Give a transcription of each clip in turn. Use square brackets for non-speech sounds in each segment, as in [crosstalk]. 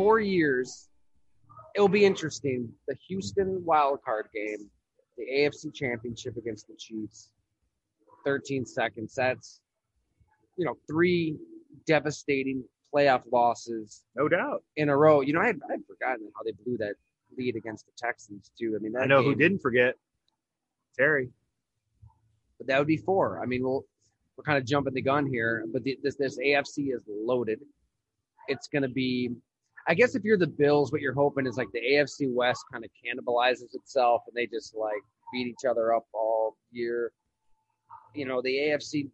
Four years, it'll be interesting. The Houston wild card game, the AFC Championship against the Chiefs, 13 seconds. That's you know three devastating playoff losses, no doubt, in a row. You know, I had, I had forgotten how they blew that lead against the Texans too. I mean, I know game, who didn't forget Terry. But that would be four. I mean, we'll we're kind of jumping the gun here, but the, this this AFC is loaded. It's going to be I guess if you're the Bills, what you're hoping is like the AFC West kind of cannibalizes itself and they just like beat each other up all year. You know, the AFC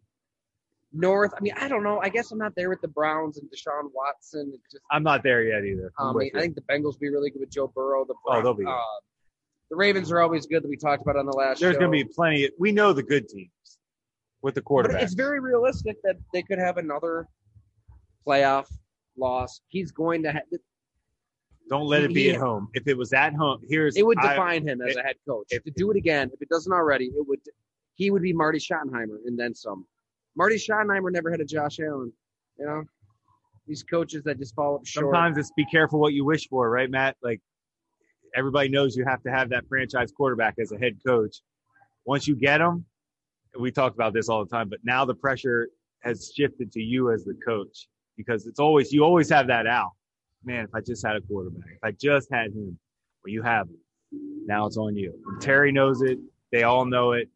North. I mean, I don't know. I guess I'm not there with the Browns and Deshaun Watson. Just, I'm not there yet either. I mean, I think the Bengals will be really good with Joe Burrow. The Browns, oh, they'll be. Uh, the Ravens are always good that we talked about on the last. There's going to be plenty. we know the good teams with the quarterback. It's very realistic that they could have another playoff loss. He's going to have. Don't let it be he, at home. If it was at home, here's it would define I, him as it, a head coach. If, to do it again, if it doesn't already, it would. He would be Marty Schottenheimer and then some. Marty Schottenheimer never had a Josh Allen. You know, these coaches that just fall up short. Sometimes it's be careful what you wish for, right, Matt? Like everybody knows you have to have that franchise quarterback as a head coach. Once you get them, we talk about this all the time, but now the pressure has shifted to you as the coach because it's always you always have that out. Man, if I just had a quarterback, if I just had him, well, you have it. Now it's on you. And Terry knows it. They all know it,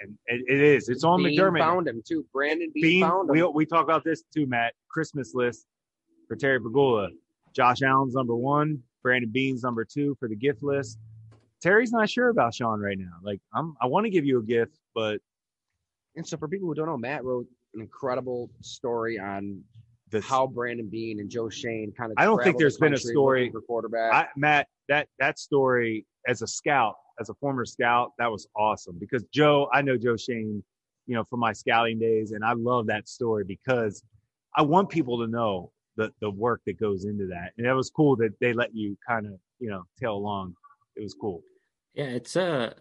and it, it is. It's on Beane McDermott. Found him too. Brandon Beane, Beane found him. We we talk about this too, Matt. Christmas list for Terry Pegula. Josh Allen's number one. Brandon Beane's number two for the gift list. Terry's not sure about Sean right now. Like I'm, I want to give you a gift, but and so for people who don't know, Matt wrote an incredible story on the, how Brandon Beane and Joe Schoen kind of. I don't think there's the been a story for quarterback. I, Matt, that that story as a scout, as a former scout, that was awesome because Joe, I know Joe Schoen, you know, from my scouting days, and I love that story because I want people to know the the work that goes into that, and it was cool that they let you kind of you know tail along. It was cool. Yeah, it's uh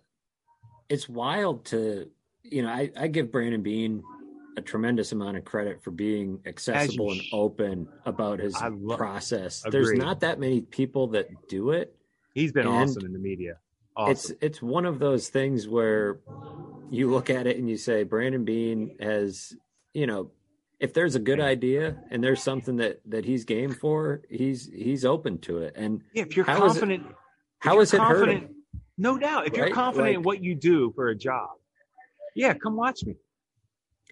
it's wild to you know I I give Brandon Beane a tremendous amount of credit for being accessible and open about his process. Agreed. There's not that many people that do it. He's been awesome in the media. Awesome. It's it's one of those things where you look at it and you say Brandon Beane has, you know, if there's a good idea and there's something that that he's game for, he's he's open to it. And yeah, if you're confident, is it, how is it hurting? No doubt. If right? you're confident like, in what you do for a job, yeah, come watch me.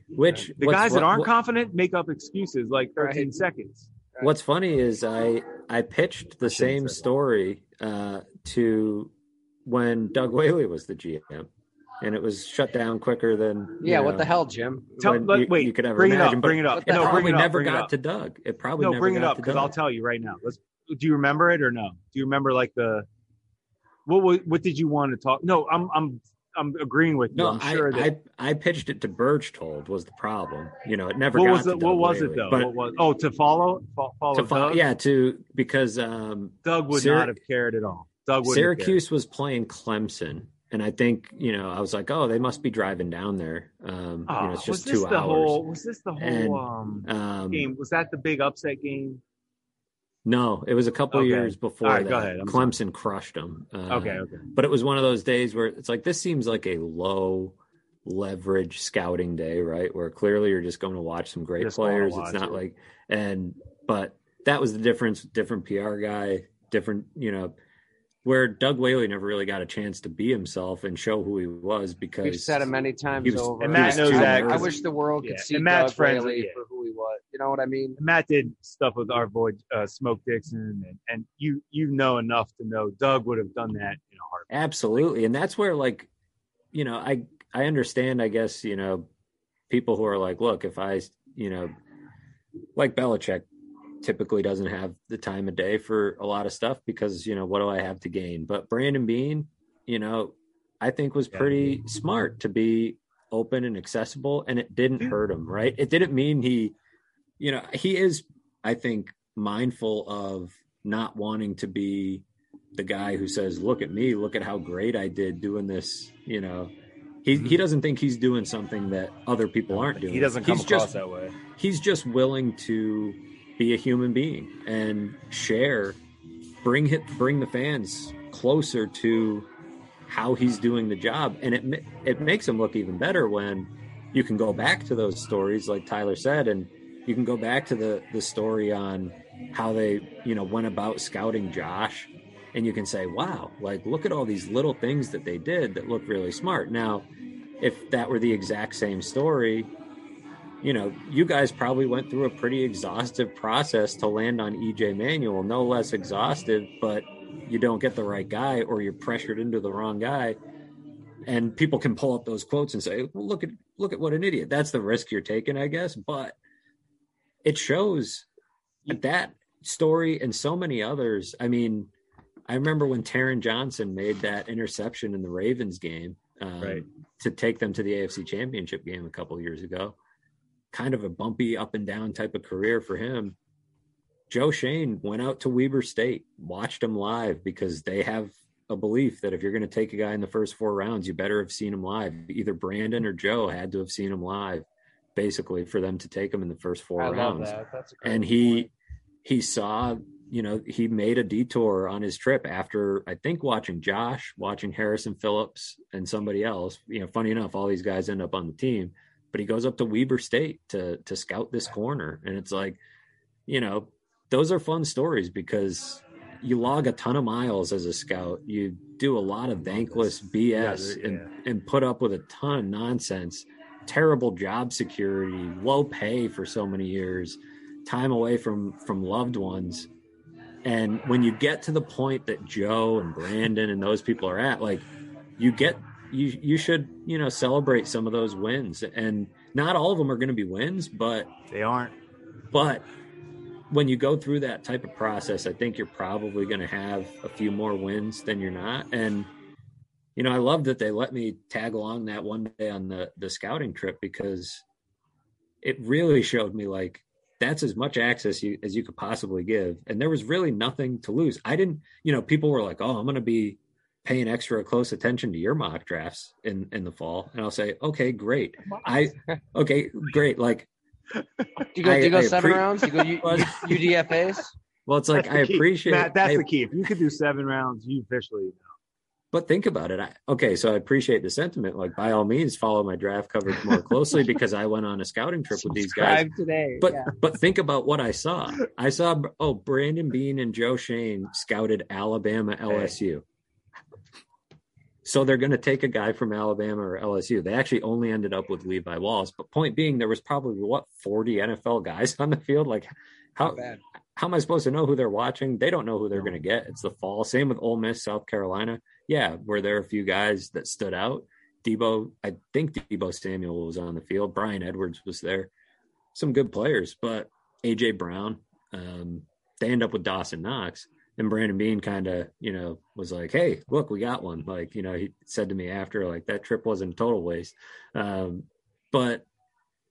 Which the guys that aren't what, confident make up excuses like 13 right. seconds. What's funny is I I pitched the I same story uh, to when Doug Whaley was the GM, and it was shut down quicker than yeah. know, what the hell, Jim? Tell, when you, wait, you could ever bring imagine. it up. Bring it up. It No, probably bring it up. never bring it got up. to Doug. It probably No, never bring it got up to because I'll tell you right now. Let's. Do you remember it or no? Do you remember like the what? What, what did you want to talk? No, I'm I'm I'm agreeing with you. No, I'm sure I, that. I I pitched it to Berchtold was the problem. You know, it never what got was it? What was it though? But What was? Oh, to follow, fo- follow to fo- Doug. yeah, to because um, Doug would Syrac- not have cared at all. Doug would. Syracuse. Was playing Clemson, and I think you know I was like, oh, they must be driving down there. Um, you know, it's Ah, was just this two the hours. whole? Was this the whole And, um, um, game? Was that the big upset game? No, it was a couple Okay. years before right, that. go ahead. I'm Clemson crushed them. Uh, Okay, okay. but it was one of those days where it's like this seems like a low leverage scouting day, right? Where clearly you're just going to watch some great Just players. It's not it. like and but that was the difference. Different PR guy, different you know. Where Doug Whaley never really got a chance to be himself and show who he was because We've said it many times was- over. and Matt I- knows that, I 'cause- wish the world could yeah, see and Matt's Doug friends Whaley yeah. for who he was. You know what I mean? Matt did stuff with our boy uh, Smoke Dixon, and, and you you know enough to know Doug would have done that in a heartbeat. Absolutely. And that's where like, you know, I I understand, I guess, you know, people who are like, look, if I, you know, like Belichick typically doesn't have the time of day for a lot of stuff because, you know, what do I have to gain? But Brandon Beane, you know, I think was Yeah. pretty smart to be open and accessible and it didn't Yeah. hurt him, right? It didn't mean he, you know, he is, I think, mindful of not wanting to be the guy who says, "Look at me, look at how great I did doing this." You know, he he mm-hmm. doesn't think he's doing something that other people aren't doing. He doesn't come he's across just, that way. He's just willing to be a human being and share, bring hit, bring the fans closer to how he's doing the job, and it it makes him look even better when you can go back to those stories, like Tyler said, and you can go back to the the story on how they you know went about scouting Josh. And you can say wow like look at all these little things that they did that look really smart. Now if that were the exact same story you know you guys probably went through a pretty exhaustive process to land on EJ Manuel no less exhaustive but you don't get the right guy or you're pressured into the wrong guy and people can pull up those quotes and say well, look at look at what an idiot that's the risk you're taking i guess but it shows that story and so many others. I mean, I remember when Taron Johnson made that interception in the Ravens game um, Right. to take them to the AFC Championship game a couple years ago. Kind of a bumpy up and down type of career for him. Joe Schoen went out to Weber State, watched him live because they have a belief that if you're going to take a guy in the first four rounds, you better have seen him live. Either Brandon or Joe had to have seen him live, basically, for them to take him in the first four I rounds that. That's a great and he point. he saw you know he made a detour on his trip after i think watching josh watching harrison phillips and somebody else you know funny enough all these guys end up on the team but he goes up to weber state to to scout this corner. And it's like you know those are fun stories because you log a ton of miles as a scout. You do a lot of thankless bs Yeah, and, yeah. and put up with a ton of nonsense. Terrible job security low pay for so many years time away from from loved ones. And when you get to the point that joe and brandon and those people are at like you get you you should you know celebrate some of those wins. And not all of them are going to be wins but They aren't. but when you go through that type of process i think you're probably going to have a few more wins than you're not. And you know i love that they let me tag along that one day on the the scouting trip because it really showed me like that's as much access you, as you could possibly give. And there was really nothing to lose. I didn't you know people were like oh i'm going to be paying extra close attention to your mock drafts in in the fall and i'll say okay great i okay great like Do you go, do you go I- I seven appre- rounds? Do you go U, [laughs] Well, UDFAs? well it's like i key. appreciate Matt, that's I- the key. If you could do seven rounds, you officially. Know but think about it. I, okay, so I appreciate the sentiment. Like, by all means, follow my draft coverage more closely [laughs] because I went on a scouting trip with these guys. Today. But yeah. but think about what I saw. I saw oh Brandon Beane and Joe Schoen scouted Alabama LSU. So they're going to take a guy from Alabama or LSU. They actually only ended up with Levi Wallace. But point being, there was probably what forty NFL guys [laughs] on the field. Like, how how am I supposed to know who they're watching? They don't know who they're going to get. It's the fall. Same with Ole Miss, South Carolina. Yeah, were there are a few guys that stood out? Deebo, I think Deebo Samuel was on the field. Bryan Edwards was there. Some good players, but AJ Brown, um, they end up with Dawson Knox. And Brandon Beane kind of, you know, was like, "Hey, look, we got one." Like, you know, he said to me after, like, that trip wasn't a total waste. Um, but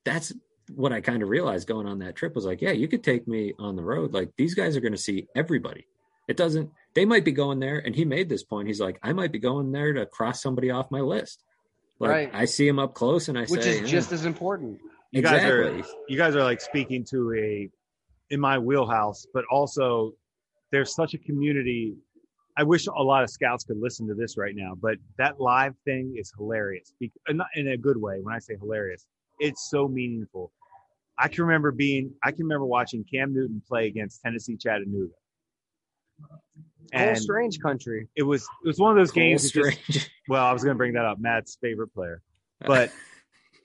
that's what I kind of realized going on that trip was like, yeah, you could take me on the road. Like these guys are going to see everybody. It doesn't, they might be going there. And he made this point. He's like, I might be going there to cross somebody off my list. Like right. I see him up close and I see Which say, is yeah. just as important. You exactly. guys are, you guys are like speaking to a, in my wheelhouse, but also there's such a community. I wish a lot of scouts could listen to this right now, but that live thing is hilarious. Not in a good way. When I say hilarious, it's so meaningful. I can remember being, I can remember watching Cam Newton play against Tennessee Chattanooga. And Cole Strange country. It was it was one of those Cole games. Just, [laughs] well, I was going to bring that up. Matt's favorite player, but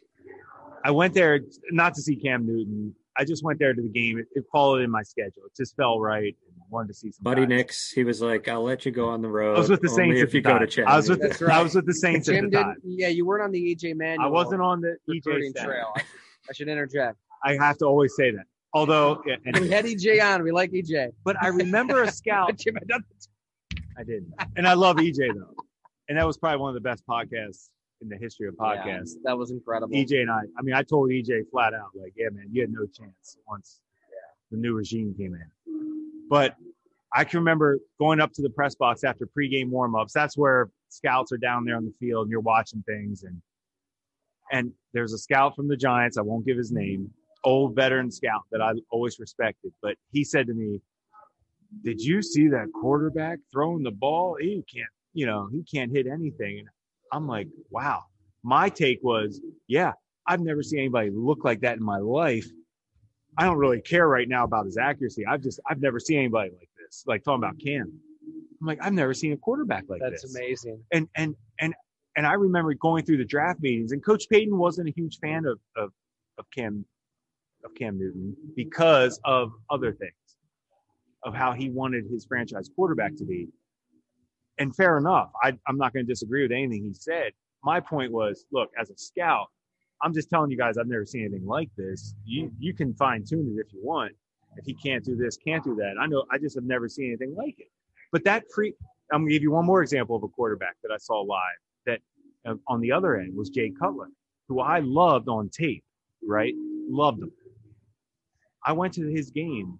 [laughs] I went there not to see Cam Newton. I just went there to the game. It, it followed in my schedule. It just fell right. Wanted to see some. Buddy guys. Nix, he was like, "I'll let you go on the road." I was with the Saints if you go to Chattanooga. I was with the, [laughs] right. I was with the Saints Jim at the time. Yeah, you weren't on the EJ Manuel. I wasn't on the EJ trail. I should interject. I have to always say that. Although yeah, we had EJ on, we like EJ. But I remember a scout. [laughs] I didn't, and I love EJ though, and that was probably one of the best podcasts in the history of podcasts. Yeah, that was incredible. EJ and I. I mean, I told EJ flat out, like, "Yeah, man, you had no chance once the new regime came in." But I can remember going up to the press box after pregame warmups. That's where scouts are down there on the field, and you're watching things, and and there's a scout from the Giants. I won't give his name old veteran scout that I always respected. But he said to me, Did you see that quarterback throwing the ball? He can't, you know, he can't hit anything. And I'm like, wow. My take was, yeah, I've never seen anybody look like that in my life. I don't really care right now about his accuracy. I've just I've never seen anybody like this. Like talking about Cam. I'm like, I've never seen a quarterback like That's this. That's amazing. And and and and I remember going through the draft meetings, and Coach Payton wasn't a huge fan of of, of Cam of Cam Newton because of other things, of how he wanted his franchise quarterback to be. And fair enough. I, I'm not going to disagree with anything he said. My point was, look, as a scout, I'm just telling you guys, I've never seen anything like this. You you can fine tune it if you want. If he can't do this, can't do that. I know. I just have never seen anything like it. But that pre, I'm gonna give you one more example of a quarterback that I saw live. That uh, on the other end was Jay Cutler, who I loved on tape. Right, loved him. I went to his game.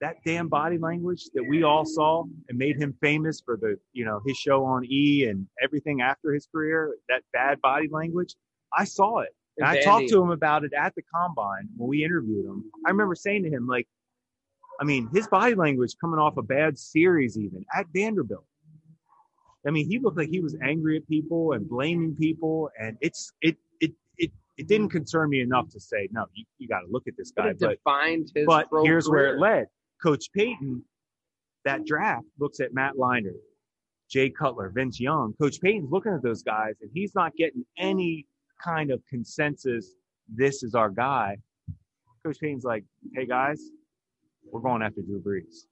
That damn body language that we all saw and made him famous for the, you know, his show on E and everything after his career, that bad body language, I saw it. And I talked to him about it at the combine when we interviewed him. I remember saying to him, like, I mean, his body language coming off a bad series, even at Vanderbilt. I mean, he looked like he was angry at people and blaming people, and it's it it it didn't concern me enough to say, no, you, you got to look at this guy. But, defined his but here's career. where it led. Coach Payton, that draft looks at Matt Leinart, Jay Cutler, Vince Young. Coach Payton's looking at those guys, and he's not getting any kind of consensus. This is our guy. Coach Payton's like, hey guys, we're going after Drew Brees.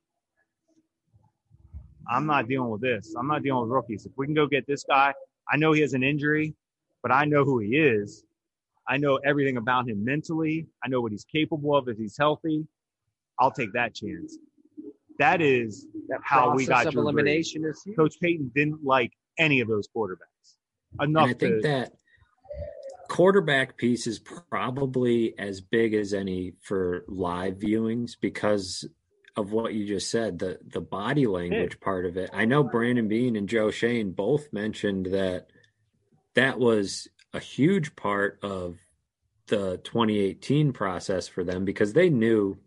I'm not dealing with this. I'm not dealing with rookies. If we can go get this guy, I know he has an injury, but I know who he is. I know everything about him mentally. I know what he's capable of if he's healthy. I'll take that chance. That is that how we got Drew elimination. Brees. Coach Payton didn't like any of those quarterbacks enough. And I think to, that quarterback piece is probably as big as any for live viewings because of what you just said the the body language part of it. I know Brandon Beane and Joe Schoen both mentioned that that was a huge part of the 2018 process for them because they knew.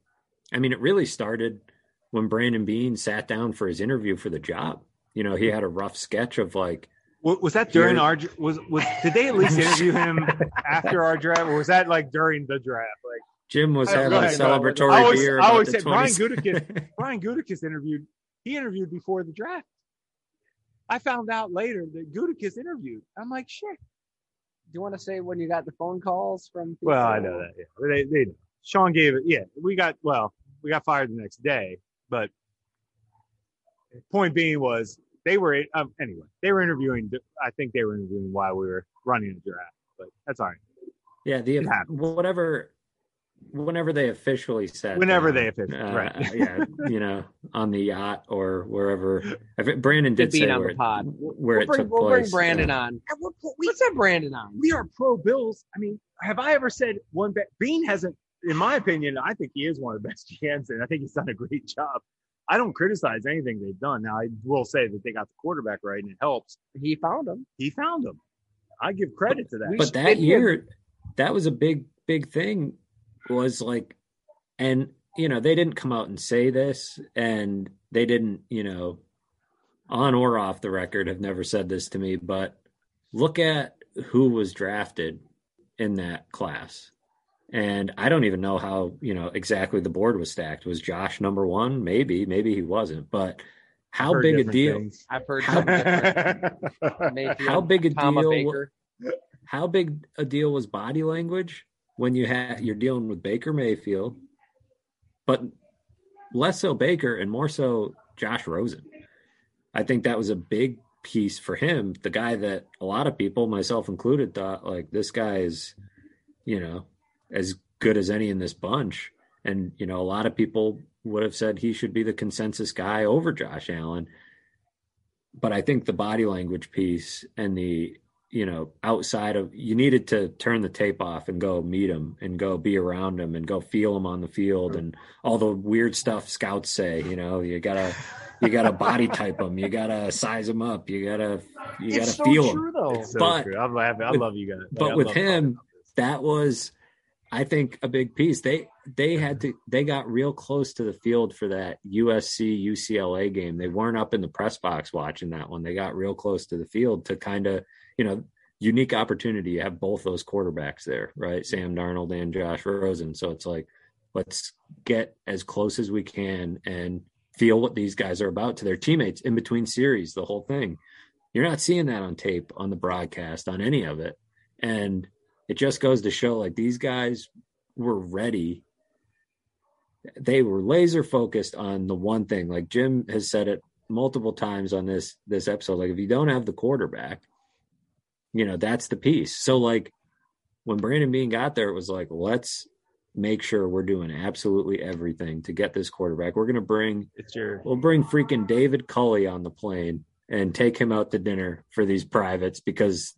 I mean, it really started when Brandon Beane sat down for his interview for the job. You know, he had a rough sketch of like. Was that during our was was did they at least [laughs] interview him after our draft, or was that like during the draft? Like Jim was having a celebratory I always, beer. I always said Brian Gutekunst. [laughs] Brian Gutekunst interviewed. He interviewed before the draft. I found out later that Gutekunst interviewed. I'm like, shit do you want to say when you got the phone calls from? People? Well, I know that. Yeah, they they know. Sean gave it. Yeah, we got. Well, we got fired the next day. But point being was they were um, anyway. They were interviewing. I think they were interviewing while we were running the draft. But that's all right. Yeah, the whatever whenever they officially said whenever they officially uh, right [laughs] yeah you know on the yacht or wherever brandon did say on where, the pod where we'll it bring, took we'll place bring brandon yeah. on let's have brandon on we are pro bills i mean have i ever said one bet beane hasn't in my opinion i think he is one of the best gms and i think he's done a great job i don't criticize anything they've done. Now i will say that they got the quarterback right and it helps. He found him. He found him. I give credit but, to that. but that year that was a big big thing was like and you know they didn't come out and say this and they didn't you know on or off the record have never said this to me but look at who was drafted in that class and i don't even know how you know exactly the board was stacked was josh number one maybe maybe he wasn't but how big a deal things. i've heard how, [laughs] how big a deal how big a deal was body language when you had you're dealing with baker mayfield but less so Baker and more so Josh Rosen. I think that was a big piece for him. The guy that a lot of people, myself included, thought like this guy is, you know, as good as any in this bunch. And, you know, a lot of people would have said he should be the consensus guy over Josh Allen. But I think the body language piece and the you know, outside of you needed to turn the tape off and go meet him and go be around him and go feel him on the field and all the weird stuff scouts say, you know, you gotta you gotta body type them, you gotta size them up, you gotta you gotta so feel true, them. Though. So but true. I'm laughing. I love you guys. But I with him, that was I think a big piece. They they had to they got real close to the field for that USC UCLA game. They weren't up in the press box watching that one. They got real close to the field to kind of you know, unique opportunity. You have both those quarterbacks there, right? Sam Darnold and Josh Rosen. So it's like, let's get as close as we can and feel what these guys are about to their teammates in between series, the whole thing. You're not seeing that on tape, on the broadcast, on any of it. And it just goes to show like these guys were ready. They were laser focused on the one thing. Like Jim has said it multiple times on this this episode. Like if you don't have the quarterback, you know, that's the piece. So like when Brandon Beane got there, it was like, let's make sure we're doing absolutely everything to get this quarterback. We're gonna bring it's your we'll bring freaking David Culley on the plane and take him out to dinner for these privates because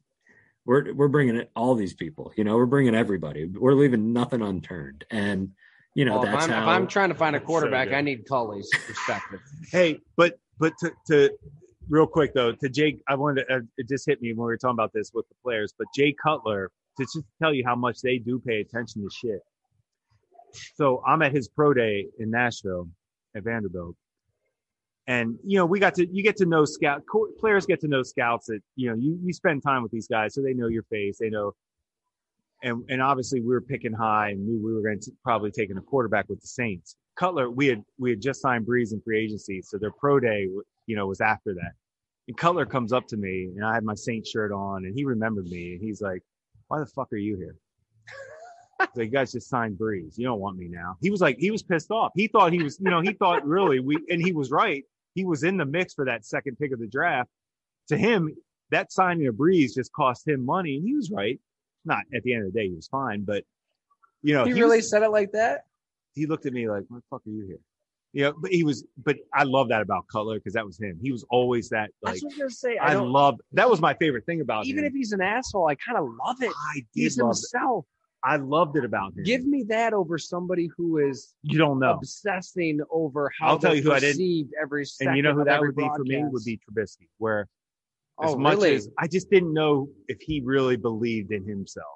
we're we're bringing it all these people. You know, we're bringing everybody. We're leaving nothing unturned. And you know, well, that's if I'm, how. If I'm trying to find a quarterback, so I need Culley's perspective. [laughs] hey, but but to, to real quick though, to Jake, I wanted to, uh, it just hit me when we were talking about this with the players, but Jay Cutler, to just tell you how much they do pay attention to shit. So I'm at his pro day in Nashville at Vanderbilt. And, you know, we got to, you get to know scout, players get to know scouts that, you know, you, you spend time with these guys so they know your face, they know. And, and obviously we were picking high and knew we were going to probably taking a quarterback with the Saints. Cutler, we had, we had just signed Brees in free agency. So their pro day, you know, was after that. And Cutler comes up to me and I had my Saint shirt on and he remembered me and he's like, why the fuck are you here? so you guys just signed Brees. You don't want me now. He was like, he was pissed off. He thought he was, you know, he thought really we, and he was right. He was in the mix for that second pick of the draft. To him, that signing of Brees just cost him money, and he was right. Not at the end of the day, he was fine, but you know, he, he really was, said it like that. He looked at me like, "What the fuck are you here?" Yeah, but he was. But I love that about Cutler because that was him. He was always that. Like I was gonna say. I, I love that was my favorite thing about even him. if he's an asshole, I kind of love it. I did he's love himself. It. I loved it about him. Give me that over somebody who is you don't know obsessing over how I'll tell you who I did every second. And you know who that would broadcast. be for me would be Trubisky. Where oh, as much really? as I just didn't know if he really believed in himself.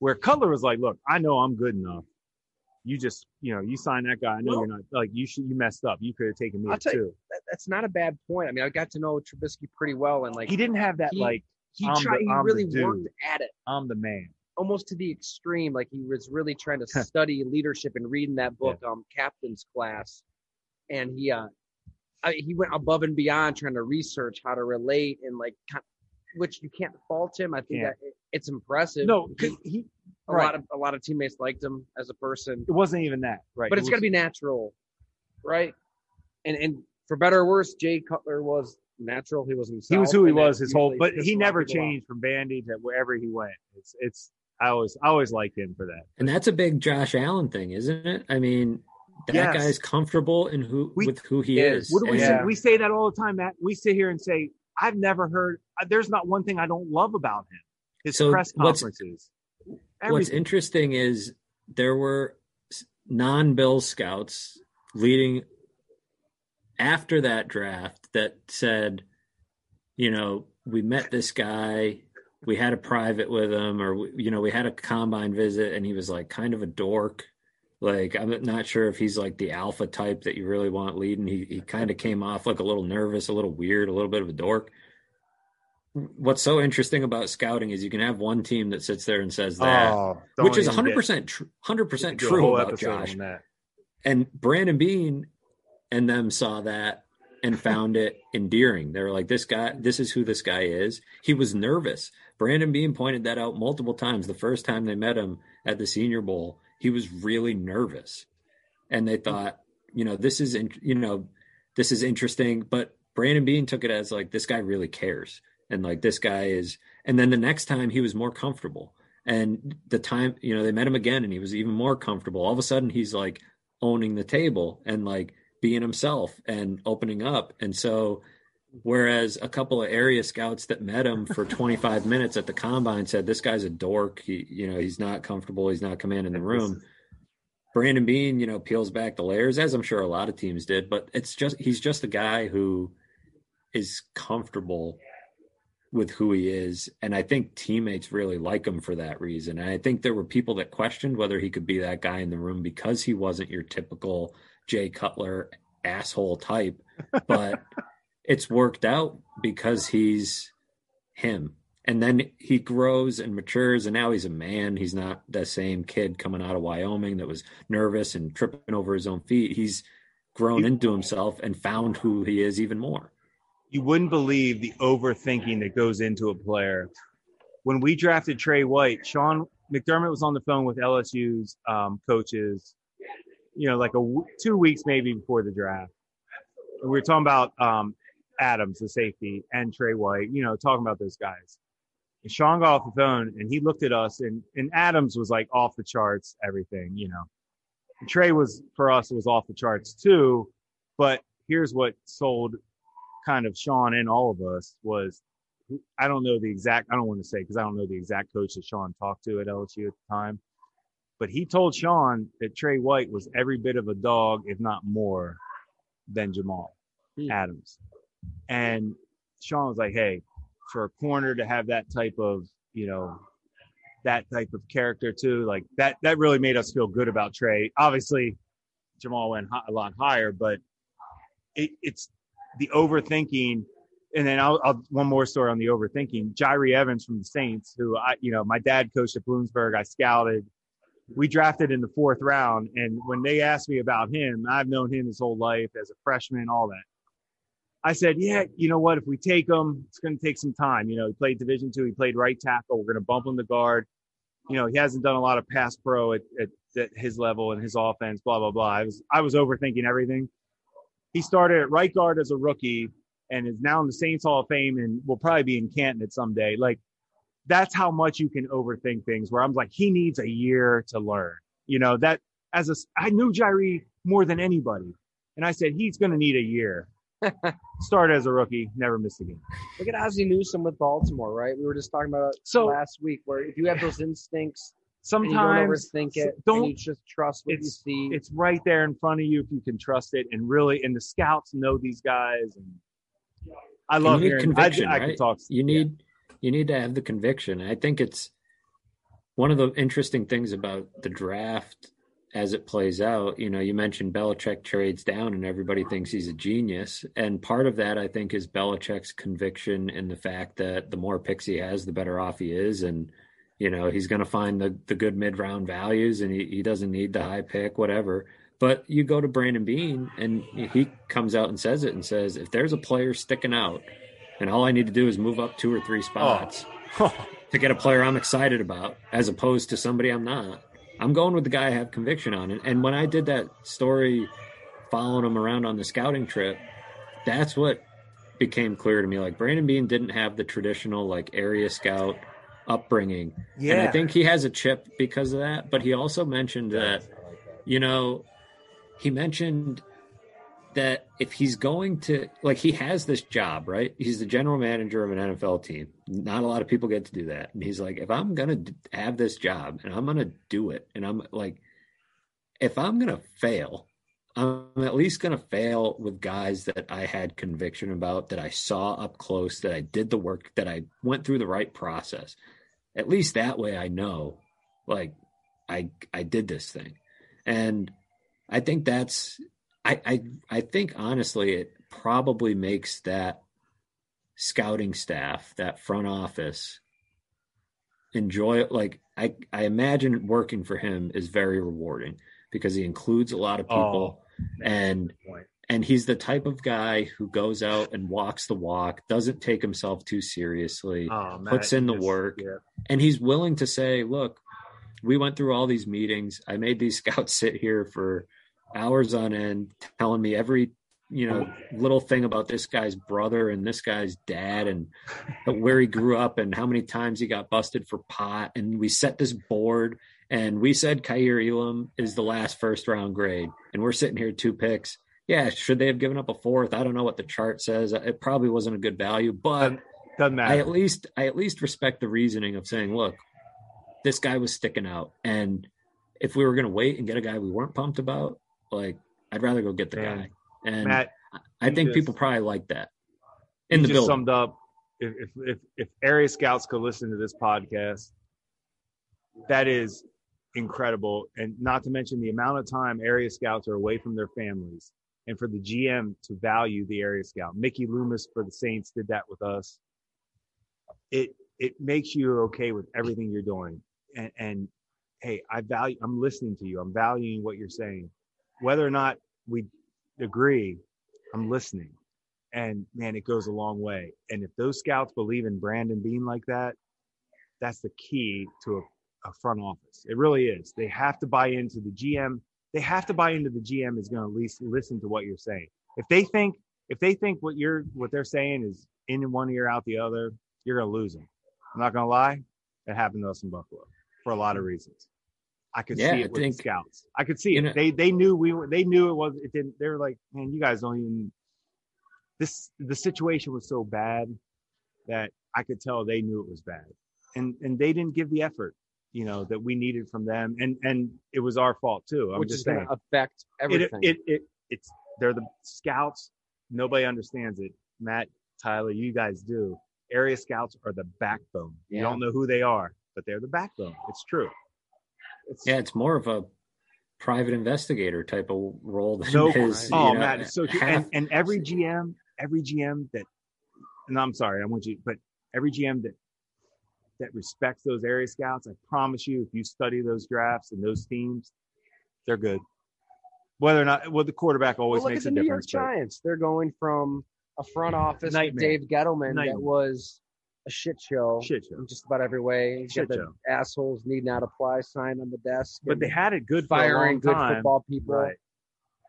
Where Cutler was like, "Look, I know I'm good enough. You just, you know, you sign that guy. I know Well- you're not like you should. You messed up. You could have taken me I'll tell you- That- that's not a bad point. I mean, I got to know Trubisky pretty well, and like He didn't have that he- like he I'm the- tried, he I'm really worked at it I'm the man. Almost to the extreme. Like he was really trying to study leadership and reading that book, um, Captain's Class, and he uh, I, he went above and beyond trying to research how to relate and like, which you can't fault him. I think Can't. that it- it's impressive. No, he A right. lot of a lot of teammates liked him as a person. It wasn't even that, right? But it's got to be natural, right? And and for better or worse, Jay Cutler was natural. He was himself. He was who he was his whole, but he never changed from Vandy to wherever he went. It's it's I always I always liked him for that. And that's a big Josh Allen thing, isn't it? I mean, that yes. guy's comfortable in who we, with who he is. What do we say? We say that all the time, Matt. We sit here and say, I've never heard. Uh, there's not one thing I don't love about him. His so press conferences. What's, what's interesting is there were non-Bill scouts leading after that draft that said, you know, we met this guy, we had a private with him, or you know, we had a combine visit, and he was like kind of a dork. Like I'm not sure if he's like the alpha type that you really want leading. He he kind of came off like a little nervous, a little weird, a little bit of a dork. What's so interesting about scouting is you can have one team that sits there and says that, oh, which is 100 percent 100 percent true about Josh. And Brandon Beane and them saw that and found it [laughs] endearing. They were like, "This guy, this is who this guy is." He was nervous. Brandon Beane pointed that out multiple times. The first time they met him at the Senior Bowl, he was really nervous, and they thought, you know, this is, you know, this is interesting. But Brandon Beane took it as like, this guy really cares, and like this guy is. And then the next time, he was more comfortable. And the time, you know, they met him again, and he was even more comfortable. All of a sudden, he's like owning the table and like being himself and opening up. And so, whereas a couple of area scouts that met him for 25 minutes at the combine said, "This guy's a dork. He, you know, he's not comfortable. He's not commanding the room." Brandon Beane, you know, peels back the layers, as I'm sure a lot of teams did. But it's just he's just a guy who is comfortable with who he is. And I think teammates really like him for that reason. And I think there were people that questioned whether he could be that guy in the room because he wasn't your typical Jay Cutler asshole type, but it's worked out because he's him. And then he grows and matures, and now he's a man. He's not the same kid coming out of Wyoming that was nervous and tripping over his own feet. He's grown into himself and found who he is even more. You wouldn't believe the overthinking that goes into a player. When we drafted Tre White, Sean McDermott was on the phone with LSU's um, coaches you know, like a w- two weeks maybe before the draft. we were talking about um, Adams, the safety, and Tre White, you know, talking about those guys. And Sean got off the phone and he looked at us and, and Adams was like off the charts, everything, you know. And Tre was, for us, was off the charts too. But here's what sold kind of Sean and all of us was I don't know the exact, I don't want to say because I don't know the exact coach that Sean talked to at LSU at the time. But he told Sean that Tre White was every bit of a dog, if not more, than Jamal hmm. Adams. And Sean was like, hey, for a corner to have that type of, you know, that type of character too, like that, that really made us feel good about Tre. Obviously, Jamal went a lot higher, but it, it's the overthinking. And then I'll, I'll, one more story on the overthinking. Jahri Evans from the Saints, who I, you know, my dad coached at Bloomsburg. I scouted we drafted in the fourth round. And when they asked me about him, I've known him his whole life as a freshman, all that. I said, yeah, you know what? If we take him, it's going to take some time. You know, he played Division two. He played right tackle. We're going to bump him to guard. You know, he hasn't done a lot of pass pro at, at, at his level and his offense. Blah blah blah. I was I was overthinking everything. He started at right guard as a rookie and is now in the Saints Hall of Fame and will probably be in Canton at some day. Like that's how much you can overthink things where I'm like, he needs a year to learn. You know, that as a, I knew Jahri more than anybody. And I said, he's going to need a year. [laughs] Start as a rookie, never miss game. Look at Ozzie Newsome with Baltimore, right? We were just talking about so last week, where if you have those instincts, sometimes don't overthink it. Don't you just trust what you see. It's right there in front of you if you can trust it, and really, and the scouts know these guys, and I love hearing. Conviction, I, I can talk. You need. Yeah you need to have the conviction. I think it's one of the interesting things about the draft as it plays out. You know, you mentioned Belichick trades down and everybody thinks he's a genius. And part of that, I think, is Belichick's conviction in the fact that the more picks he has, the better off he is. And, you know, he's going to find the, the good mid round values and he, he doesn't need the high pick, whatever. But you go to Brandon Beane and he comes out and says it and says, if there's a player sticking out – and all I need to do is move up two or three spots. Oh. [laughs] to get a player I'm excited about as opposed to somebody I'm not. I'm going with the guy I have conviction on. And, and when I did that story following him around on the scouting trip, that's what became clear to me. Like Brandon Beane didn't have the traditional like area scout upbringing. Yeah. And I think he has a chip because of that. But he also mentioned that, you know, he mentioned that if he's going to like he has this job right? He's the general manager of an nfl team. Not a lot of people get to do that. And he's like if i'm gonna have this job and i'm gonna do it and i'm like if i'm gonna fail i'm at least gonna fail with guys that i had conviction about that i saw up close that i did the work that i went through the right process. At least that way i know like i i did this thing. And i think that's I, I I think honestly it probably makes that scouting staff, that front office enjoy it like I, I imagine working for him is very rewarding because he includes a lot of people oh, and and he's the type of guy who goes out and walks the walk, doesn't take himself too seriously, oh, puts in the work, yeah. and he's willing to say, "Look, we went through all these meetings. I made these [laughs] scouts sit here for hours on end telling me every you know little thing about this guy's brother and this guy's dad and where he grew up and how many times he got busted for pot. And we set this board and we said Kaiir Elam is the last first round grade. And we're sitting here two picks. Yeah should they have given up a fourth? I don't know what the chart says. It probably wasn't a good value but doesn't matter. I at least I at least respect the reasoning of saying look this guy was sticking out. And if we were going to wait and get a guy we weren't pumped about like, I'd rather go get the Man, guy. And Matt, I think just, people probably like that. In the just building. summed up. If, if if if area scouts could listen to this podcast, that is incredible. And not to mention the amount of time area scouts are away from their families, and for the GM to value the area scout. Mickey Loomis for the Saints did that with us. It it makes you okay with everything you're doing, and, and hey, I value. I'm listening to you. I'm valuing what you're saying whether or not we agree, I'm listening. And man, it goes a long way. And if those scouts believe in Brandon Beane like that, that's the key to a, a front office. It really is. They have to buy into the GM. They have to buy into the GM is going to at least listen to what you're saying. If they think if they think what you're what they're saying is in one ear out the other, you're going to lose them. I'm not going to lie. It happened to us in Buffalo for a lot of reasons. I could yeah, see it with think, the scouts. I could see it. Know, they they knew we were. They knew it was. It didn't. They were like, man, you guys don't even. This the situation was so bad that I could tell they knew it was bad, and and they didn't give the effort, you know, that we needed from them, and and it was our fault too. I'm Which just is going to affect everything. It, it it it's they're the scouts. Nobody understands it. Matt, Tyler, you guys do. Area scouts are the backbone. Yeah. You don't know who they are, but they're the backbone. It's true. It's, yeah, it's more of a private investigator type of role than no, his. Oh know, man, so half, and, and every GM, every GM that, and I'm sorry, I want you, but every GM that that respects those area scouts, I promise you, if you study those drafts and those teams, they're good. Whether or not, well, the quarterback always well, makes a New difference. York Giants, they're going from a front office with Dave Gettleman Nightmare. that was a shit show. Shit show. In just about every way. Shit the show. assholes need not apply sign on the desk. But they had it good firing good football people. Right.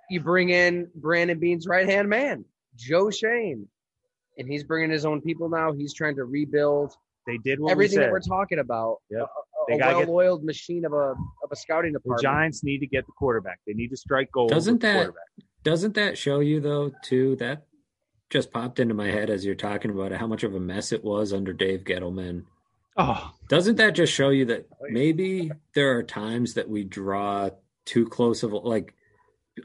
You bring in Brandon Beane's right hand man, Joe Schoen, and he's bringing his own people now. He's trying to rebuild. They did everything we that we're talking about. Yep. A, a well-oiled get, machine of a of a scouting department. The Giants need to get the quarterback. They need to strike gold. Doesn't that doesn't that show you though too that just popped into my head as you're talking about it, how much of a mess it was under Dave Gettleman. Oh, doesn't that just show you that oh, maybe there are times that we draw too close of like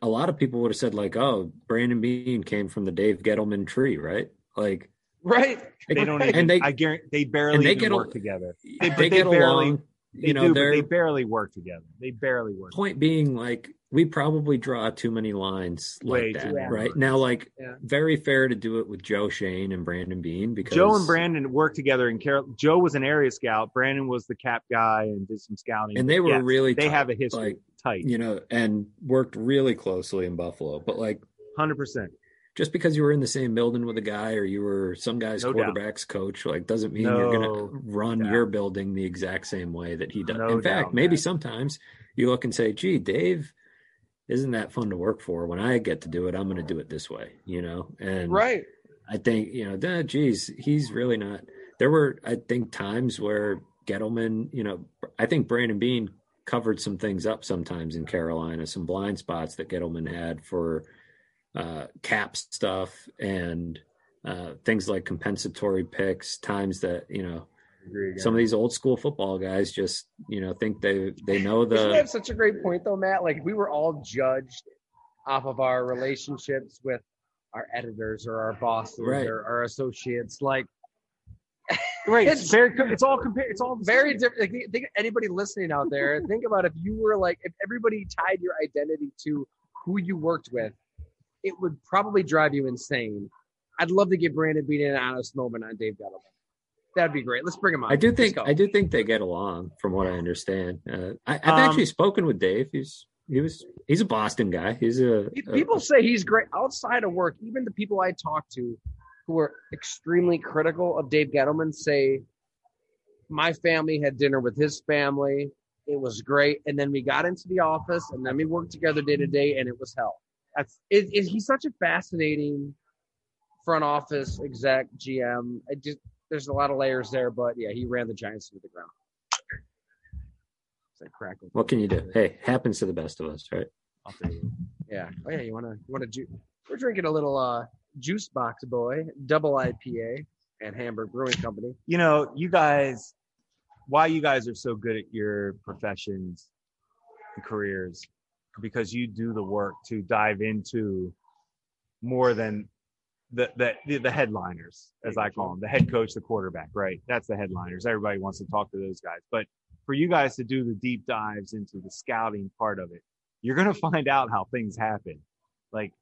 a lot of people would have said like, oh, Brandon Beane came from the Dave Gettleman tree, right? Like, right? They don't. Even, and they, I guarantee, they barely they get work together. They, they, they get barely, along. You know, do, they barely work together. They barely work. Point together. being, like, we probably draw too many lines like Way that, right? Now, like, yeah. very fair to do it with Joe Schoen and Brandon Beane because Joe and Brandon worked together. And Carol, Joe was an area scout. Brandon was the cap guy and did some scouting. And they were yes, really they tight, have a history like, tight, you know, and worked really closely in Buffalo. But like, hundred percent. just because you were in the same building with a guy or you were some guy's no quarterback's doubt. coach, like doesn't mean no you're going to run doubt. your building the exact same way that he does. No in fact, maybe man. sometimes you look and say, "Gee, Dave." Isn't that fun to work for? When I get to do it, I'm going to do it this way, you know. And right, I think you know, that, geez, he's really not. There were, I think, times where Gettleman, you know, I think Brandon Beane covered some things up sometimes in Carolina, some blind spots that Gettleman had for uh, cap stuff and uh, things like compensatory picks, times that, you know, some of these old school football guys just, you know, think they they [laughs] know the. Isn't that such a great point though, Matt? Like we were all judged off of our relationships with our editors or our bosses right. or our associates. Like [laughs] Right. It's very. It's all compared. It's all very different. Like, think anybody listening out there, [laughs] think about if you were like if everybody tied your identity to who you worked with, it would probably drive you insane. I'd love to get Brandon Beane an honest moment on Dave Gettleman. That'd be great. Let's bring him on. I do think I do think they get along, from what I understand. Uh, I, have um, actually spoken with Dave. He's he was he's a Boston guy. He's a, people a, say he's great outside of work. Even the people I talk to who are extremely critical of Dave Gettleman say, my family had dinner with his family. It was great. And then we got into the office and then we worked together day to day and it was hell. That's it, it, he's such a fascinating front office exec GM. I just there's a lot of layers there, but yeah, he ran the Giants to the ground. crackle. What can you do? Hey, happens to the best of us, right? Yeah. Oh yeah, you wanna you wanna ju- we're drinking a little uh Juice Box Boy, double IPA, and Hamburg Brewing Company. You know, you guys, why you guys are so good at your professions and careers, because you do the work to dive into more than the the the headliners, as I call them, the head coach, the quarterback, right? That's the headliners. Everybody wants to talk to those guys, but for you guys to do the deep dives into the scouting part of it, you're going [laughs] to find out how things happen. Like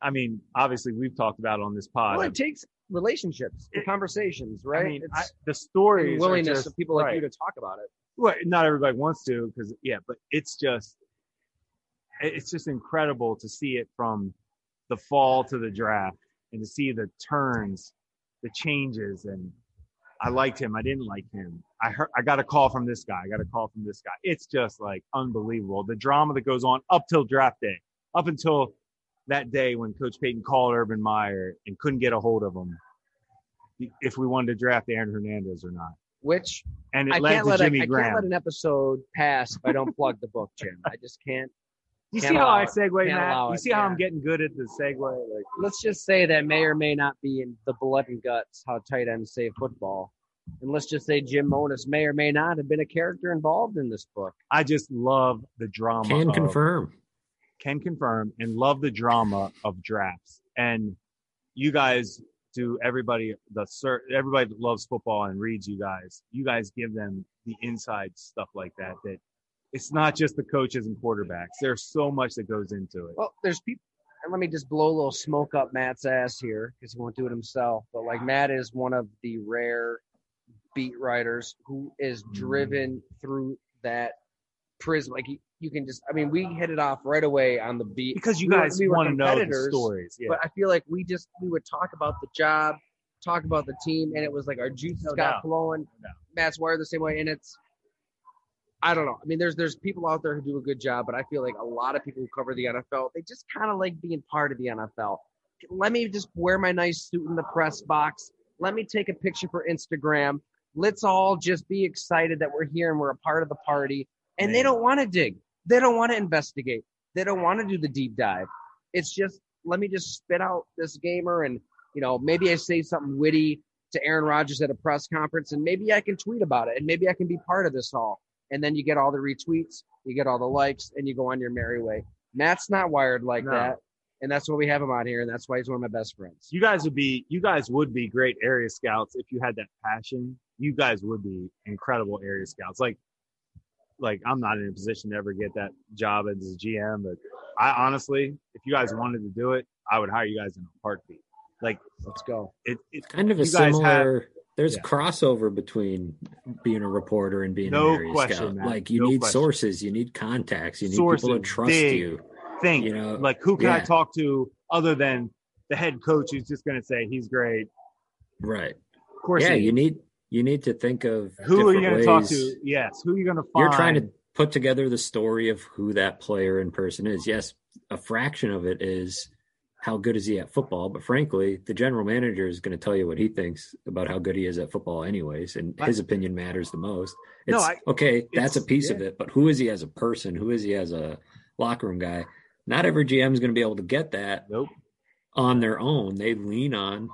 I mean, obviously we've talked about on this pod. Well, it takes relationships, it, conversations, right? I mean, I, the stories, willingness just, of people like right. you to talk about it. Well, not everybody wants to, because yeah, but it's just, it's just incredible to see it from the fall to the draft and to see the turns, the changes, and I liked him. I didn't like him. I heard. I got a call from this guy. I got a call from this guy. It's just like unbelievable. The drama that goes on up till draft day, up until that day when Coach Payton called Urban Meyer and couldn't get a hold of him if we wanted to draft Aaron Hernandez or not. Which and it I led to Jimmy a, Graham. I can't let an episode pass if I don't plug the book, Jim. I just can't. You see how I segue, Matt? You see how I'm getting good at the segue? Like, let's just say that may or may not be in the blood and guts how tight ends save football. And let's just say Jim Monos may or may not have been a character involved in this book. I just love the drama. Can of, confirm can confirm and love the drama of drafts. And you guys do everybody the everybody that loves football and reads you guys. You guys give them the inside stuff like that. That it's not just the coaches and quarterbacks. There's so much that goes into it. Well, there's people. And let me just blow a little smoke up Matt's ass here because he won't do it himself. But like Matt is one of the rare beat writers who is mm-hmm. driven mm. through that prism. Like he, you can just I mean we hit it off right away on the beat because you we guys were, we want to know the stories. Yeah. But I feel like we just we would talk about the job, talk about the team, and it was like our juices no got doubt. flowing. No Matt's wired the same way, and it's I don't know. I mean, there's there's people out there who do a good job, but I feel like a lot of people who cover the NFL, they just kind of like being part of the NFL. Let me just wear my nice suit in the press box. Let me take a picture for Instagram. Let's all just be excited that we're here and we're a part of the party. And Man. they don't want to dig. They don't want to investigate. They don't want to do the deep dive. It's just let me just spit out this gamer and you know maybe I say something witty to Aaron Rodgers at a press conference and maybe I can tweet about it and maybe I can be part of this all. And then you get all the retweets, you get all the likes, and you go on your merry way. Matt's not wired like no. that. And that's why we have him on here, and that's why he's one of my best friends. You guys would be you guys would be great area scouts if you had that passion. You guys would be incredible area scouts. Like like I'm not in a position to ever get that job as a GM, but I honestly, if you guys wanted to do it, I would hire you guys in a heartbeat. Like, let's go. It, it kind of a similar. Have, there's yeah. crossover between being a reporter and being no an question. Like you no need question. sources, you need contacts, you need sources, people to trust dig, you. Think, you know, like who can yeah. I talk to other than the head coach who's just going to say he's great. Right. Of course. Yeah, you need you need to think of who are you going to talk to? Yes, who are you going to find? You're trying to put together the story of who that player in person is. Yes, a fraction of it is how good is he at football, but frankly, the general manager is going to tell you what he thinks about how good he is at football, anyways, and his opinion matters the most. It's no, I, okay, that's a piece yeah. of it, but who is he as a person? Who is he as a locker room guy? Not every GM is going to be able to get that nope. on their own. They lean on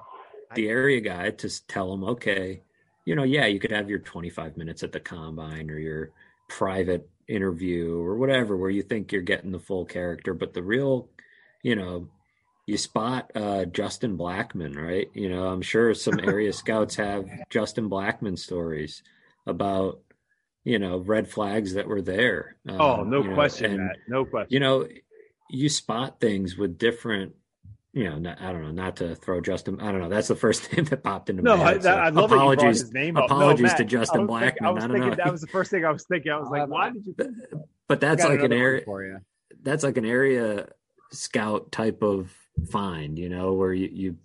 the area guy to tell them, okay, you know, yeah, you could have your 25 minutes at the combine or your private interview or whatever where you think you're getting the full character, but the real, you know, you spot uh, Justin Blackmon, right? You know, I'm sure some area [laughs] scouts have Justin Blackmon stories about, you know, red flags that were there. Um, oh, no question, know, and, Matt. No question. You know, you spot things with different you know, not, I don't know, not to throw Justin. I don't know. That's the first [laughs] name that popped into no, my head. No, I, I love apologies. his name apologies no, Matt, to Justin. Thinking, I was I thinking know. that was the first thing I was thinking. I was like, why did you? [laughs] But that's like an area. That's like an area scout type of find, you know, where you you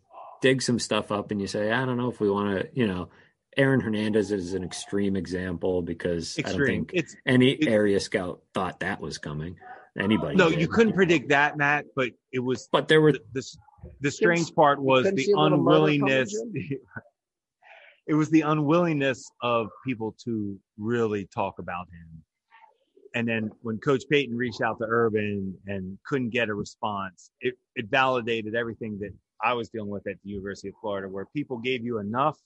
dig some stuff up and you say, I don't know if we want to, you know. Aaron Hernandez is an extreme example because extreme. I don't think it's, any it's, area scout thought that was coming. Anybody? No, did. you couldn't predict that, Matt. But it was. But there were this the strange part was the unwillingness [laughs] it was the unwillingness of people to really talk about him and then when coach payton reached out to urban and couldn't get a response it, it validated everything that i was dealing with at the university of florida where people gave you enough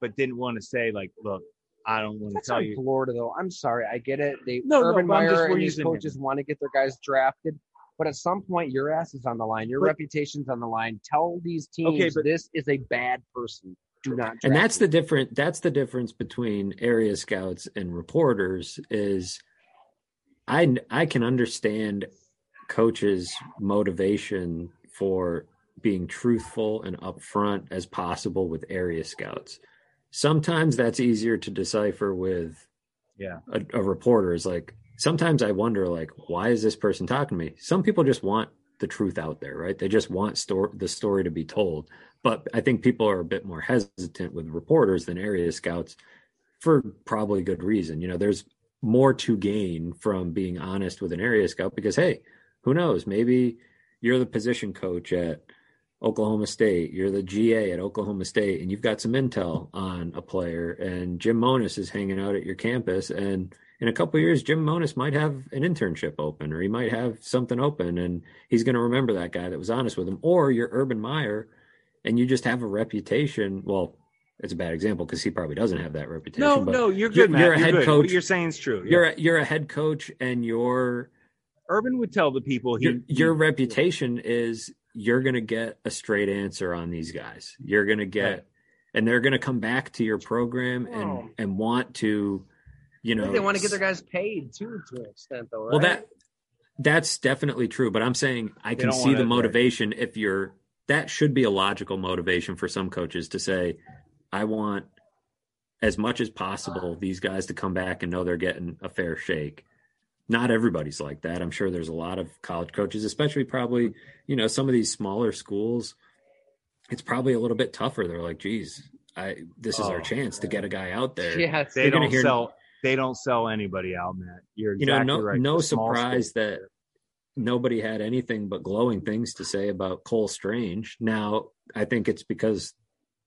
but didn't want to say like look I don't want to tell you. Florida, though. I'm sorry. I get it. They no, Urban no, Meyer and these coaches him. want to get their guys drafted. But at some point, your ass is on the line. Your but, reputation's on the line. Tell these teams okay, but, this is a bad person. Do not. And that's the different. That's the difference between area scouts and reporters. Is I I can understand coaches' motivation for being truthful and upfront as possible with area scouts. Sometimes that's easier to decipher with yeah a, a reporter is like sometimes I wonder, like, why is this person talking to me? Some people just want the truth out there, right? They just want story, the story to be told. But I think people are a bit more hesitant with reporters than area scouts for probably good reason. You know, there's more to gain from being honest with an area scout because, hey, who knows? Maybe you're the position coach at Oklahoma State, you're the GA at Oklahoma State, and you've got some intel on a player, and Jim Monos is hanging out at your campus, and in a couple years, Jim Monos might have an internship open or he might have something open and he's going to remember that guy that was honest with him. Or you're Urban Meyer and you just have a reputation. Well, it's a bad example because he probably doesn't have that reputation. No, no, you're good. You're, you're a head coach. What you're saying is true. Yeah. You're a, you're a head coach, and your Urban would tell the people he, your, your he, reputation is you're going to get a straight answer on these guys. You're going to get, right. and they're going to come back to your program and oh. and want to you know they want to get their guys paid too to an extent though right? well that that's definitely true but i'm saying i can see the motivation break. if you're that should be a logical motivation for some coaches to say i want as much as possible these guys to come back and know they're getting a fair shake not everybody's like that i'm sure there's a lot of college coaches especially probably you know some of these smaller schools it's probably a little bit tougher they're like geez I this is oh, our chance to get a guy out there. Yeah, they don't hear, sell they don't sell anybody out, Matt. You're exactly you know no right. no surprise that nobody had anything but glowing things to say about Cole Strange. Now I think it's because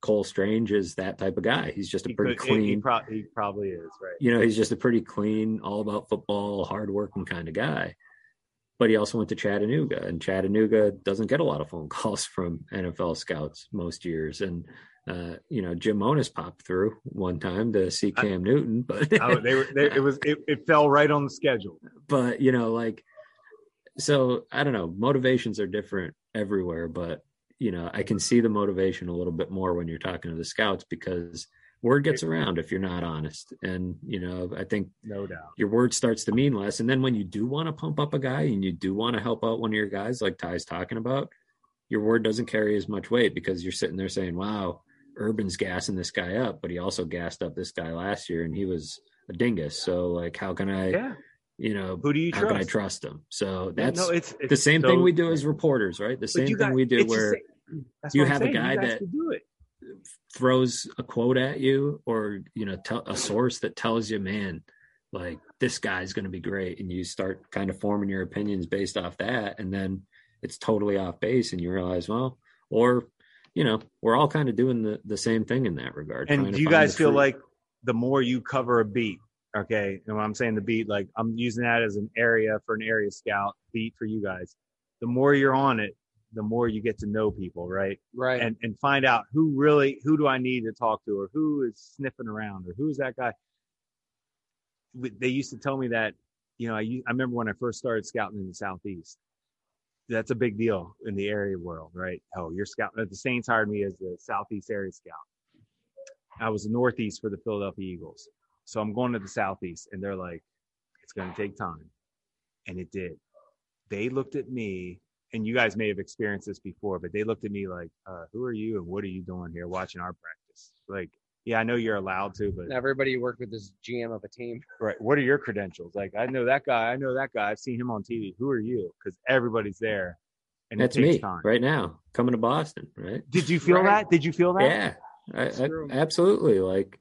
Cole Strange is that type of guy. He's just a pretty could, clean. He, pro- he, probably is right. You know, he's just a pretty clean, all about football, hardworking kind of guy. But he also went to Chattanooga, and Chattanooga doesn't get a lot of phone [laughs] calls from NFL scouts most years. And uh, you know, Jim Monos popped through one time to see Cam I, Newton, but [laughs] oh, they were, they, it was, it, it fell right on the schedule. But, you know, like, so I don't know, motivations are different everywhere, but, you know, I can see the motivation a little bit more when you're talking to the scouts because word gets around if you're not honest. And, you know, I think no doubt your word starts to mean less. And then when you do want to pump up a guy and you do want to help out one of your guys, like Ty's talking about, your word doesn't carry as much weight because you're sitting there saying, wow, Urban's gassing this guy up, but he also gassed up this guy last year, and he was a dingus. So like, how can I? Yeah. You know, who do you how trust? can I trust them So that's no, it's, it's the same so, thing we do as reporters, right? The same thing we do where you have a guy that throws a quote at you or you know tell a source that tells you man like this guy's going to be great and you start kind of forming your opinions based off that and then it's totally off base and you realize well or you know we're all kind of doing the, the same thing in that regard And do you guys feel truth. like the more you cover a beat, okay, and when I'm saying the beat, like I'm using that as an area for an area scout beat for you guys. The more you're on it, the more you get to know people, right? Right. And and find out who really who do I need to talk to, or who is sniffing around, or who's that guy. They used to tell me that, you know, I I remember when I first started scouting in the southeast. That's a big deal in the area world, right? Oh, you're scouting. Uh, the Saints hired me as the southeast area scout. I was the Northeast for the Philadelphia Eagles. So I'm going to the Southeast, and they're like, it's going to take time. And it did. They looked at me, and you guys may have experienced this before, but they looked at me like, uh, who are you and what are you doing here watching our practice? Like, yeah, I know you're allowed to, but Everybody you work with is GM of a team. [laughs] right, what are your credentials? Like, I know that guy, I know that guy, I've seen him on TV. Who are you? Because everybody's there, and that's me time. right now coming to boston right Did you feel Right. that? Did you feel that? Yeah, I, I, absolutely. Like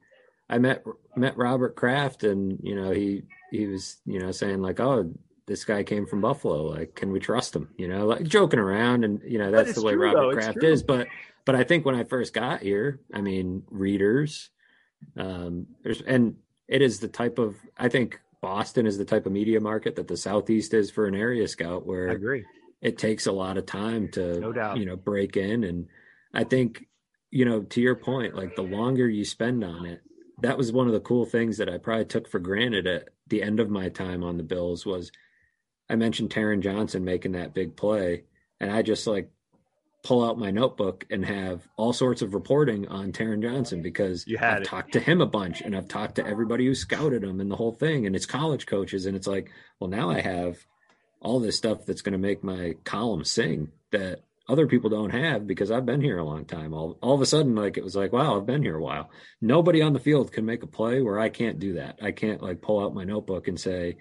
I met met Robert Kraft, and you know he he was you know saying like, oh, this guy came from Buffalo. Like, can we trust him? You know, like joking around, and you know that's the way true, Robert though. Kraft is. But but I think when I first got here, I mean, readers, um, there's and it is the type of I think Boston is the type of media market that the Southeast is for an area scout, where I agree. it takes a lot of time to No doubt. you know break in and i think you know to your point like the longer you spend on it that was one of the cool things that i probably took for granted at the end of my time on the bills was i mentioned Taron johnson making that big play and i just like pull out my notebook and have all sorts of reporting on Taron Johnson because You had I've it. talked to him a bunch and I've talked to everybody who scouted him and the whole thing and it's college coaches and it's like, well, now I have all this stuff that's going to make my column sing that other people don't have because I've been here a long time. All all of a sudden, like it was like, wow, I've been here a while. Nobody on the field can make a play where I can't do that. I can't like pull out my notebook and say,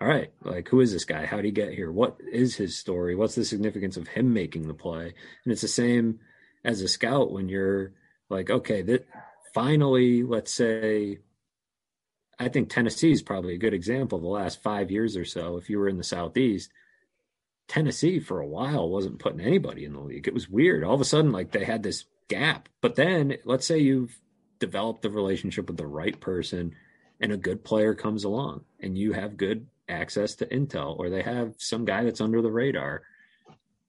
all right, like who is this guy? How did he get here? What is his story? What's the significance of him making the play? And it's the same as a scout when you're like, okay, that finally, let's say, I think Tennessee is probably a good example. The last five years or so, if you were in the Southeast, Tennessee for a while wasn't putting anybody in the league. It was weird. All of a sudden, like they had this gap. But then, let's say you've developed the relationship with the right person, and a good player comes along, and you have good access to intel, or they have some guy that's under the radar.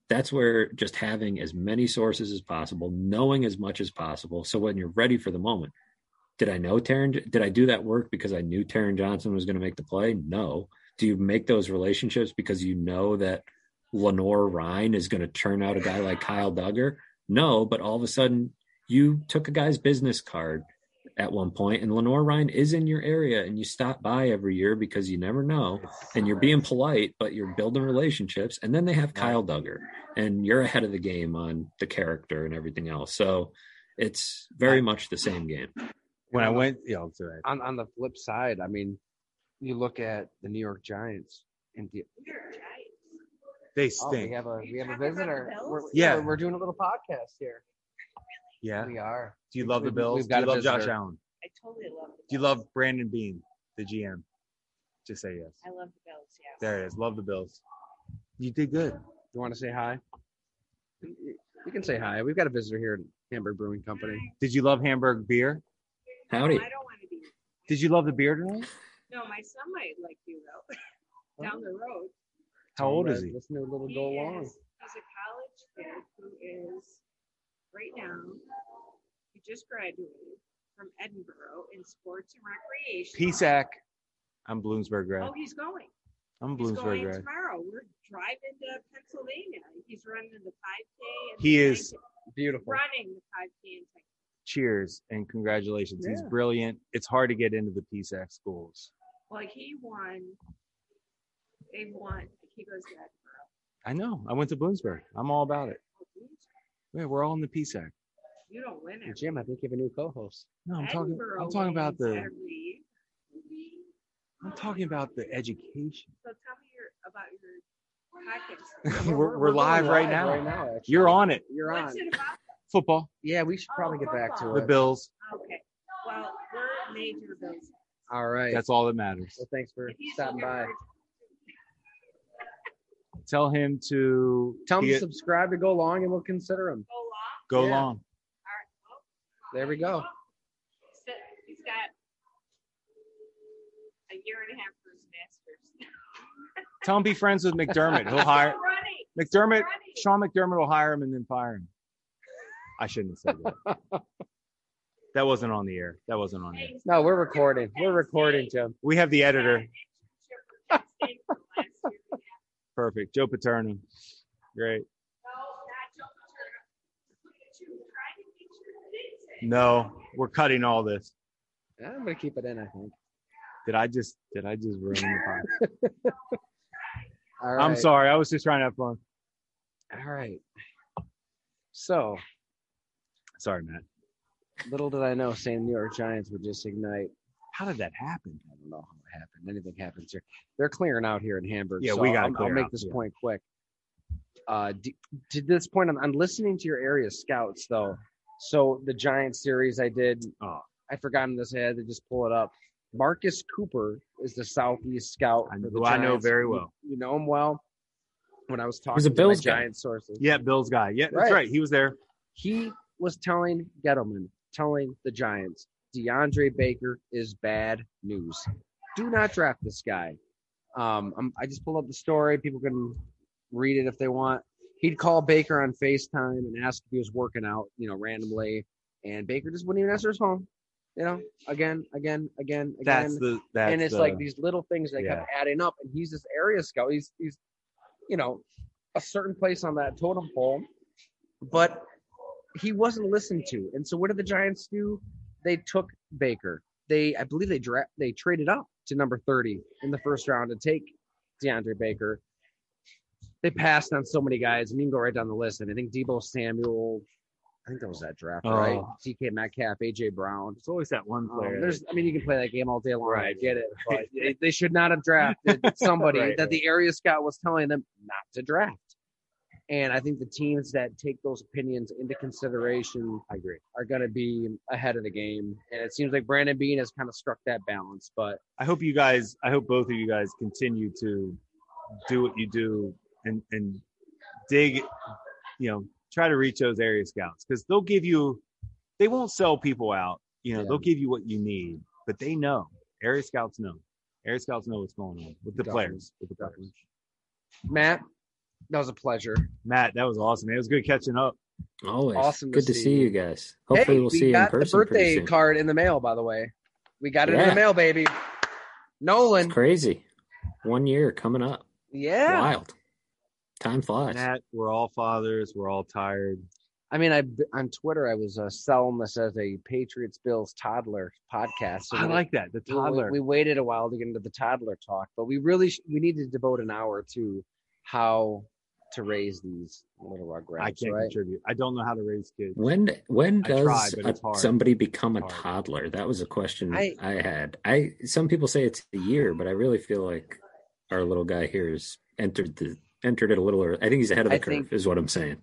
That's where just having as many sources as possible, knowing as much as possible, so when you're ready for the moment. Did I know Taron? Did I do that work because I knew Taron Johnson was going to make the play? No. Do you make those relationships because you know that Lenoir-Rhyne is going to turn out a guy like Kyle Dugger? No, but all of a sudden you took a guy's business card at one point and Lenoir-Rhyne is in your area and you stop by every year because you never know and you're being polite, but you're building relationships. And then they have Kyle Dugger and you're ahead of the game on the character and everything else. So it's very much the same game. When I went, yeah, I'll. On on the flip side, I mean, you look at the New York Giants and the, they oh, we stink. have a we have a talking about the visitor. We're, Yeah. we're, we're doing a little podcast here. Oh, yeah. We are. Do you love the We've- Bills? we've Do got you a love Josh. Allen? I totally love the Do you love Brandon Beane, the GM? Just say yes. I love the Bills, yes. There it is. Love the Bills. You did good. You want to say hi? You can say hi. We've got a visitor here at Hamburg Brewing Company. Did you love Hamburg beer? Howdy. No, I don't want to be. Did you love the beer tonight? No, my son might like you though. [laughs] Down the road. How old is he? Listen to a little He go along. is, he's a college kid who is right now. He just graduated from Edinboro in sports and recreation. PSAC. I'm Bloomsburg grad. Oh, he's going. I'm He's Bloomsburg going grad. tomorrow. We're driving to Pennsylvania. He's running the 5K. And He the is- 10K Beautiful. running the 5K and 10K. Cheers and congratulations. He's brilliant. It's hard to get into the PSAC schools. Like he won. They won. He goes to Edinboro. I know. I went to Bloomsburg. I'm all about it. Oh, Yeah, we're all in the PSAC. You don't win it. Jim, I think you have a new co-host. No, I'm talking. Edinboro I'm talking about the. every- I'm talking about the education. So tell me your about your podcast? [laughs] we're, we're live going right now. Right now actually. You're on it. You're on. It about? Football. Yeah, we should oh, probably get back to it. The. Bills. Okay. Well, we're major Bills. All right. That's all that matters. well, thanks for stopping looking by. For- Tell him to Tell him to subscribe to go long, and we'll consider him. Go long. go Yeah. long. All right. Well, There we go. he's got a year and a half for his master's. [laughs] Tell him be friends with McDermott. He'll hire Still. McDermott. Running. Sean McDermott will hire him and then fire him. I shouldn't have said that. [laughs] that wasn't on the air. That wasn't on the air. No, we're recording. We're recording, Jim. We have the editor. Perfect. Joe Paterno. Great. No, not Joe Paterno. Look at you, trying to get your things in. No, we're cutting all this. I'm gonna keep it in. I think. Did I just did I just ruin the podcast? [laughs] Right. I'm sorry. I was just trying to have fun. All right. So Sorry, Matt. little did I know, saying New York Giants would just ignite. How did that happen? I don't know how it happened. Anything happens here. They're clearing out here in Hamburg. Yeah, so we gotta I'll, I'll make out, this yeah. point quick. Uh, d- to this point, I'm, I'm listening to your area scouts though. So the Giant series I did, Oh. I forgot in this head to just pull it up. Marcus Cooper is the Southeast scout. I- for who I know very well. You, know him well. When I was talking He's a to Bills my. Giant sources, Yeah, Bill's guy. Yeah, that's Right. right. He was there. he was telling Gettleman, telling the Giants, DeAndre Baker is bad news. Do not draft this guy. Um, I'm, I just pulled up the story. People can read it if they want. He'd call Baker on FaceTime and ask if he was working out, you know, randomly, and Baker just wouldn't even answer his phone. You know, again, again, again, again. That's the that's and it's the, like these little things that kept adding up. And he's this area scout. He's he's, you know, a certain place on that totem pole, but he wasn't listened to. And so what did the Giants do? They took Baker. They I believe they dra- they traded up to number 30 in the first round to take DeAndre Baker. They passed on so many guys. I mean, you can go right down the list. And I think Deebo Samuel, I think that was that draft, right? Oh. DK Metcalf, AJ Brown. It's always that one Um, player. there's, I mean, you can play that game all day long. I Right. get it, but they, they should not have drafted [laughs] somebody Right, that the area scout was telling them not to draft. And I think the teams that take those opinions into consideration, I agree, are going to be ahead of the game. And it seems like Brandon Beane has kind of struck that balance. But I hope you guys. I hope both of you guys continue to do what you do and and dig. You know, try to reach those area scouts because they'll give you. They won't sell people out. You know, Yeah. they'll give you what you need, but they know. Area scouts know. Area scouts know what's going on with the Definitely. players. With the players. Matt, that was a pleasure. Matt, that was awesome. It was good catching up. Always. Awesome to Good to see see you. you guys. Hopefully hey, we'll we see you in got person the birthday pretty soon. card in the mail, by the way. We got it in the mail, baby. Nolan. It's crazy. One year coming up. Yeah. Wild. Time flies. Matt, we're all fathers. We're all tired. I mean, I on Twitter I was uh, selling this as a Patriots Bills toddler podcast. So I we- like that. The we- toddler. We, waited a while to get into the toddler talk, but we really sh- we need to devote an hour to how to raise these little rugrats. I can't right? contribute. I don't know how to raise kids. When when I does tried, but a- somebody become a toddler? That was a question I, I- had. I some people say it's a year, but I really feel like our little guy here has entered the entered it a little early. I think he's ahead of the I curve, think- is what I'm saying.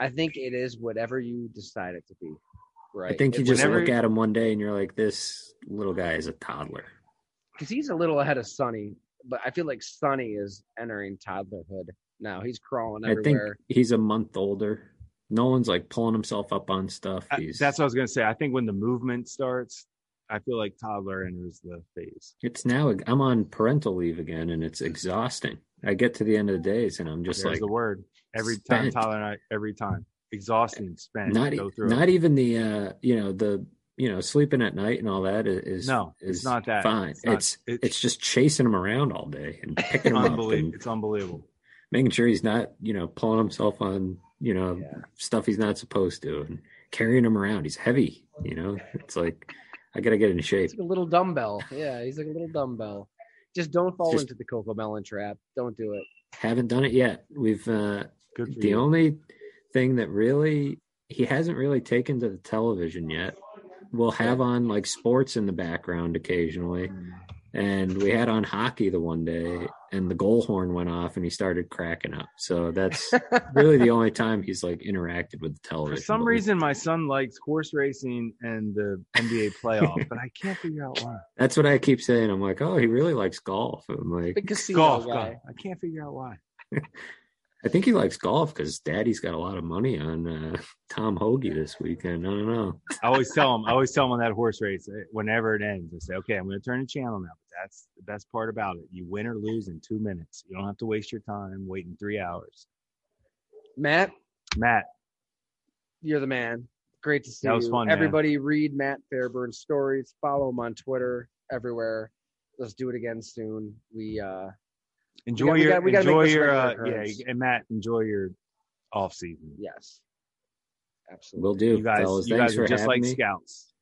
I think it is whatever you decide it to be. Right. I think you If just whenever- look at him one day and you're like, this little guy is a toddler. because he's a little ahead of Sonny, but I feel like Sonny is entering toddlerhood now. He's crawling everywhere. I think he's a month older. Nolan's like pulling himself up on stuff. I- that's what I was gonna say. I think when the movement starts, I feel like toddler enters the phase. it's now I'm on parental leave again and it's exhausting. I get to the end of the days and I'm just There's like the word. Every time spent. Tyler and I, every time. Exhausting, spent. not e- go through not even the uh you know the you know sleeping at night and all that is, is No, is it's not that. fine. It's It's not- it's, it's- just chasing him around all day and [laughs] picking him up and It's unbelievable. making sure he's not you know pulling himself on you know Yeah. stuff he's not supposed to and carrying him around. He's heavy. You know it's like I gotta get in shape. He's like a little dumbbell. Yeah, he's like a little dumbbell. Just don't fall Just- into the CoComelon trap. Don't do it. Haven't done it yet. We've uh Good the you. only thing that really he hasn't really taken to the television yet we'll have on like sports in the background occasionally and we had on hockey the one day and the goal horn went off and he started cracking up so that's [laughs] really the only time he's like interacted with the television For some but reason, my son likes horse racing and the NBA [laughs] playoff, but I can't figure out why. that's what i keep saying i'm like oh he really likes golf i'm like Golf, guy. golf. I can't figure out why. [laughs] i think he likes golf because daddy's got a lot of money on uh, [laughs] Tom Hoge this weekend i don't know I always tell him. I always tell him on that horse race, eh, whenever it ends, I say, "Okay, I'm going to turn the channel now." But that's the best part about it. You win or lose in two minutes. You don't have to waste your time waiting three hours. Matt, Matt, you're the man. Great to see That was you. fun, man. Everybody read Matt Fairburn's stories. Follow him on Twitter, everywhere. Let's do it again soon. We uh enjoy we your we gotta make enjoy your uh, yeah, and Matt, enjoy your off season. yes. Absolutely. we'll do You guys, fellas you thanks guys are just like me scouts.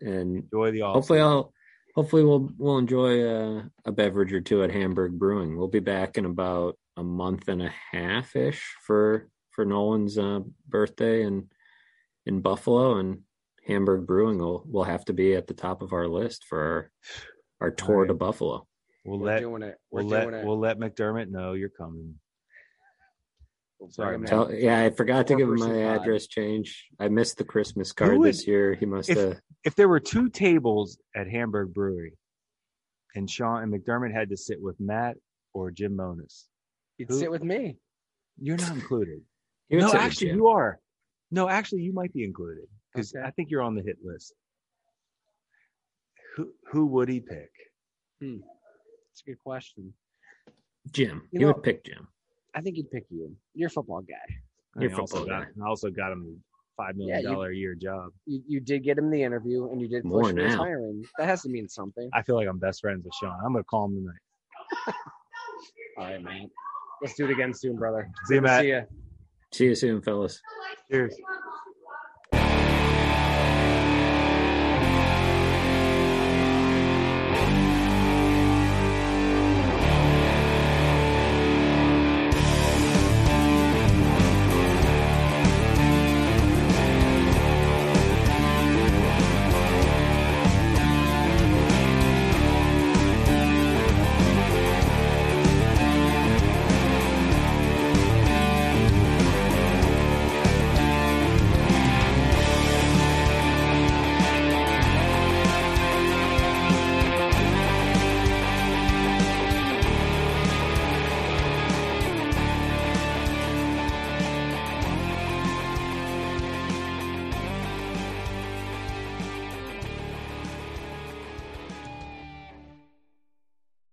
and Enjoy the off. hopefully i'll hopefully we'll we'll enjoy uh, a beverage or two at hamburg brewing we'll be back in about a month and a half ish for for nolan's uh, birthday and in buffalo and hamburg brewing will will have to be at the top of our list for our our tour Alright. to buffalo We'll We're let doing it. We're we'll let it. we'll let McDermott know you're coming. We'll sorry, bring. Tell, yeah i forgot to give him my Four-person address change i missed the christmas card would- this year he must if- have If there were two tables at Hamburg Brewery, and Sean and McDermott had to sit with Matt or Jim Monos, You'd Who- sit with me. you're not included. [laughs] he no, actually, you are. No, actually, you might be included because Okay. I think you're on the hit list. Who who would he pick? Hmm. It's a good question. jim You he know- would pick jim I think he'd pick you. You're a football guy. You're I also football got I also got him a five million Yeah, dollar a year job. You, you did get him the interview and you did push More for his now. hiring. That has to mean something. I feel like I'm best friends with Sean. I'm gonna call him tonight. [laughs] All right, man. Let's do it again soon, brother. See you, Matt. See ya. see you soon fellas Cheers.